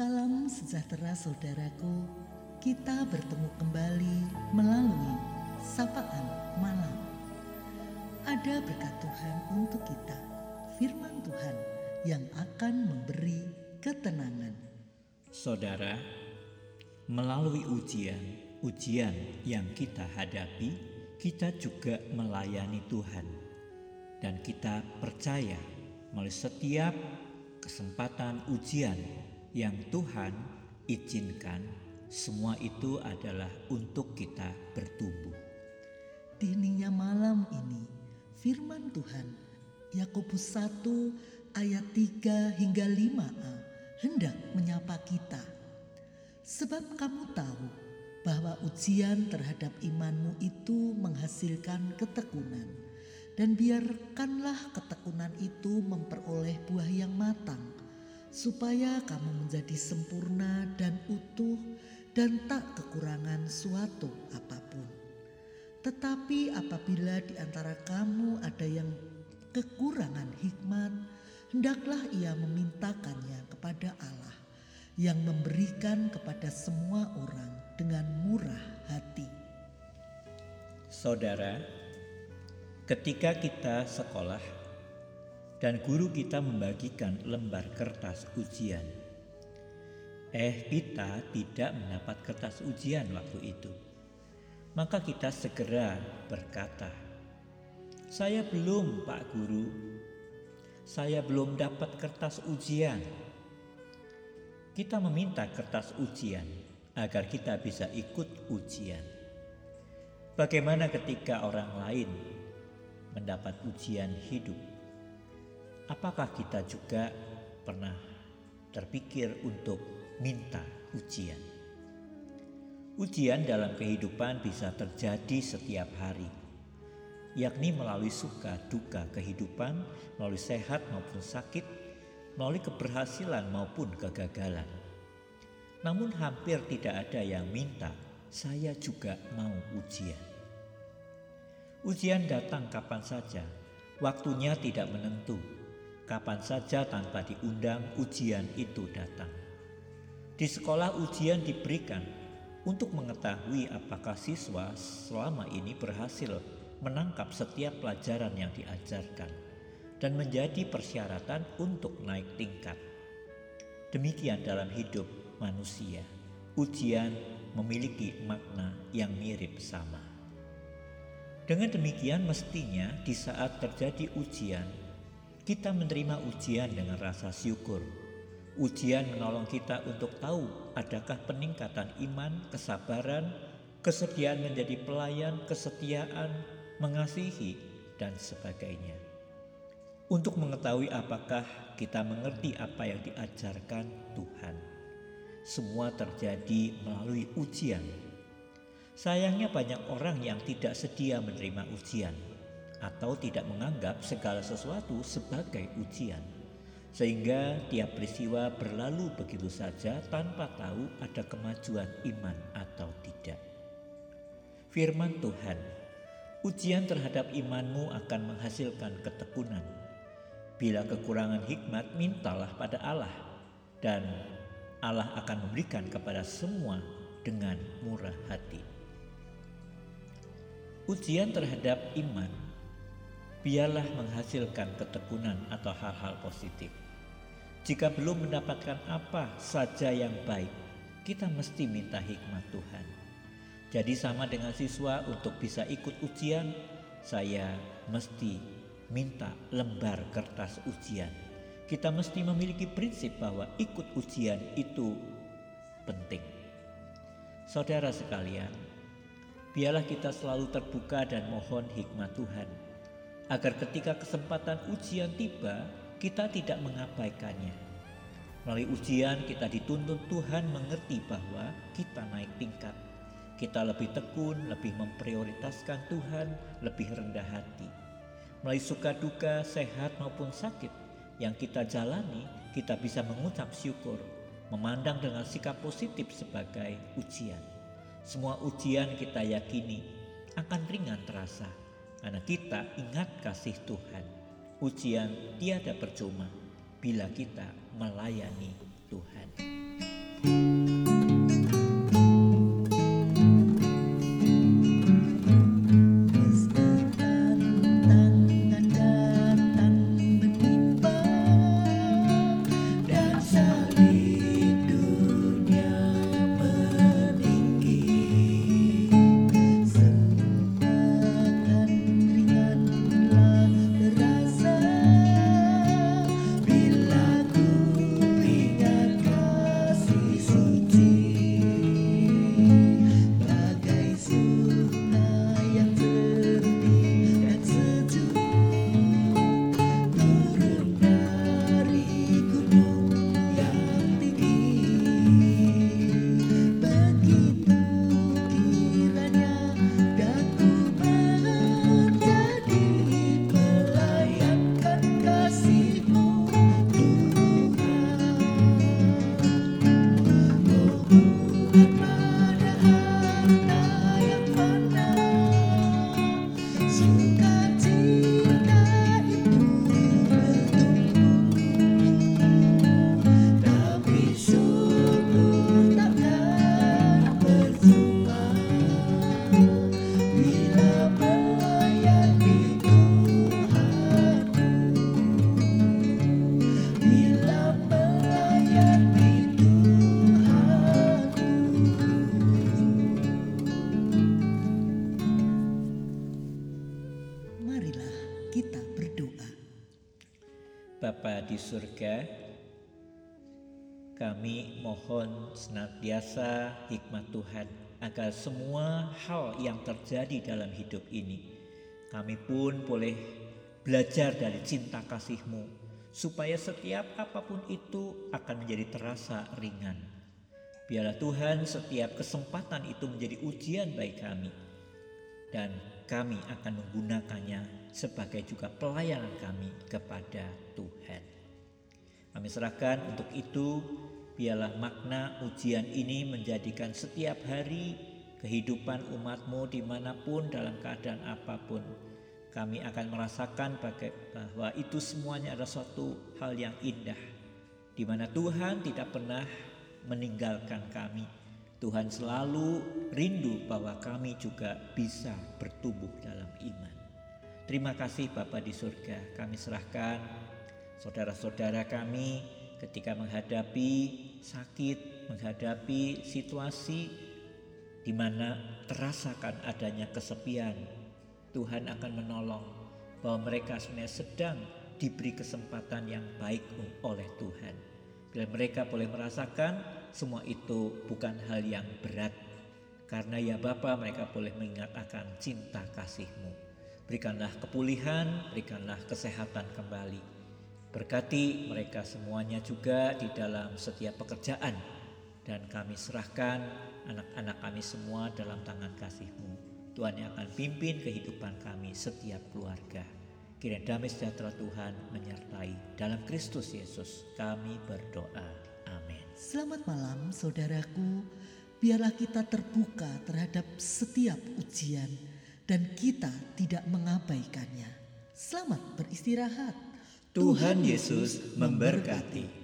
Salam sejahtera saudaraku, kita bertemu kembali melalui sapaan malam. Ada berkat Tuhan untuk kita, firman Tuhan yang akan memberi ketenangan. Saudara, melalui ujian-ujian yang kita hadapi, kita juga melayani Tuhan. Dan kita percaya melalui setiap kesempatan ujian yang Tuhan izinkan, semua itu adalah untuk kita bertumbuh. Di heningnya malam ini, firman Tuhan Yakobus 1 ayat 3 hingga 5a hendak menyapa kita. Sebab kamu tahu bahwa ujian terhadap imanmu itu menghasilkan ketekunan dan biarkanlah ketekunan itu memperoleh buah yang matang supaya kamu menjadi sempurna dan utuh dan tak kekurangan suatu apa pun. Tetapi apabila di antara kamu ada yang kekurangan hikmat, hendaklah ia memintakannya kepada Allah yang memberikan kepada semua orang dengan murah hati. Saudara, ketika kita sekolah dan guru kita membagikan lembar kertas ujian, eh kita tidak mendapat kertas ujian waktu itu. Maka kita segera berkata, "Saya belum, Pak Guru. Saya belum dapat kertas ujian." Kita meminta kertas ujian agar kita bisa ikut ujian. Bagaimana ketika orang lain mendapat ujian hidup? Apakah kita juga pernah terpikir untuk minta ujian? Ujian dalam kehidupan bisa terjadi setiap hari, yakni melalui suka duka kehidupan, melalui sehat maupun sakit, melalui keberhasilan maupun kegagalan. Namun hampir tidak ada yang minta, saya juga mau ujian. Ujian datang kapan saja, waktunya tidak menentu. Kapan saja tanpa diundang, ujian itu datang. Di sekolah ujian diberikan untuk mengetahui apakah siswa selama ini berhasil menangkap setiap pelajaran yang diajarkan dan menjadi persyaratan untuk naik tingkat. Demikian dalam hidup manusia, ujian memiliki makna yang mirip sama. Dengan demikian, mestinya di saat terjadi ujian, kita menerima ujian dengan rasa syukur. Ujian menolong kita untuk tahu adakah peningkatan iman, kesabaran, kesediaan menjadi pelayan, kesetiaan, mengasihi, dan sebagainya untuk mengetahui apakah kita mengerti apa yang diajarkan Tuhan. Semua terjadi melalui ujian. Sayangnya banyak orang yang tidak sedia menerima ujian atau tidak menganggap segala sesuatu sebagai ujian. Sehingga tiap peristiwa berlalu begitu saja tanpa tahu ada kemajuan iman atau tidak. Firman Tuhan, ujian terhadap imanmu akan menghasilkan ketekunan Bila kekurangan hikmat, mintalah pada Allah, dan Allah akan memberikan kepada semua dengan murah hati. Ujian terhadap iman biarlah menghasilkan ketekunan atau hal-hal positif. Jika belum mendapatkan apa saja yang baik, kita mesti minta hikmat Tuhan. Jadi sama dengan siswa untuk bisa ikut ujian, saya mesti minta lembar kertas ujian. Kita mesti memiliki prinsip bahwa ikut ujian itu penting. Saudara sekalian, biarlah kita selalu terbuka dan mohon hikmat Tuhan, agar ketika kesempatan ujian tiba, kita tidak mengabaikannya. Melalui ujian kita dituntut Tuhan mengerti bahwa kita naik tingkat. Kita lebih tekun, lebih memprioritaskan Tuhan, lebih rendah hati melalui suka duka, sehat maupun sakit yang kita jalani, kita bisa mengucap syukur, memandang dengan sikap positif sebagai ujian. Semua ujian kita yakini akan ringan terasa karena kita ingat kasih Tuhan. Ujian tiada percuma bila kita melayani Tuhan. Bapa di surga, kami mohon senantiasa hikmat Tuhan agar semua hal yang terjadi dalam hidup ini, kami pun boleh belajar dari cinta kasih-Mu, supaya setiap apa pun itu akan menjadi terasa ringan. Biarlah Tuhan setiap kesempatan itu menjadi ujian bagi kami, dan kami akan menggunakannya sebagai juga pelayanan kami kepada Tuhan. Kami serahkan untuk itu, biarlah makna ujian ini menjadikan setiap hari kehidupan umatmu di mana pun dalam keadaan apa pun. Kami akan merasakan bahwa itu semuanya adalah suatu hal yang indah. Di mana Tuhan tidak pernah meninggalkan kami. Tuhan selalu rindu bahwa kami juga bisa bertumbuh dalam iman. Terima kasih Bapa di surga. Kami serahkan saudara-saudara kami ketika menghadapi sakit, menghadapi situasi di mana terasakan adanya kesepian. Tuhan akan menolong bahwa mereka sebenarnya sedang diberi kesempatan yang baik oleh Tuhan. Bila mereka boleh merasakan semua itu bukan hal yang berat. Karena ya Bapa mereka boleh mengingat akan cinta kasih-Mu. Berikanlah kepulihan, berikanlah kesehatan kembali. Berkati mereka semuanya juga di dalam setiap pekerjaan. Dan kami serahkan anak-anak kami semua dalam tangan kasih-Mu. Tuhan yang akan pimpin kehidupan kami setiap keluarga. Kiranya damai sejahtera Tuhan menyertai. Dalam Kristus Yesus kami berdoa. Selamat malam saudaraku. Biarlah kita terbuka terhadap setiap ujian dan kita tidak mengabaikannya. Selamat beristirahat. Tuhan Yesus memberkati.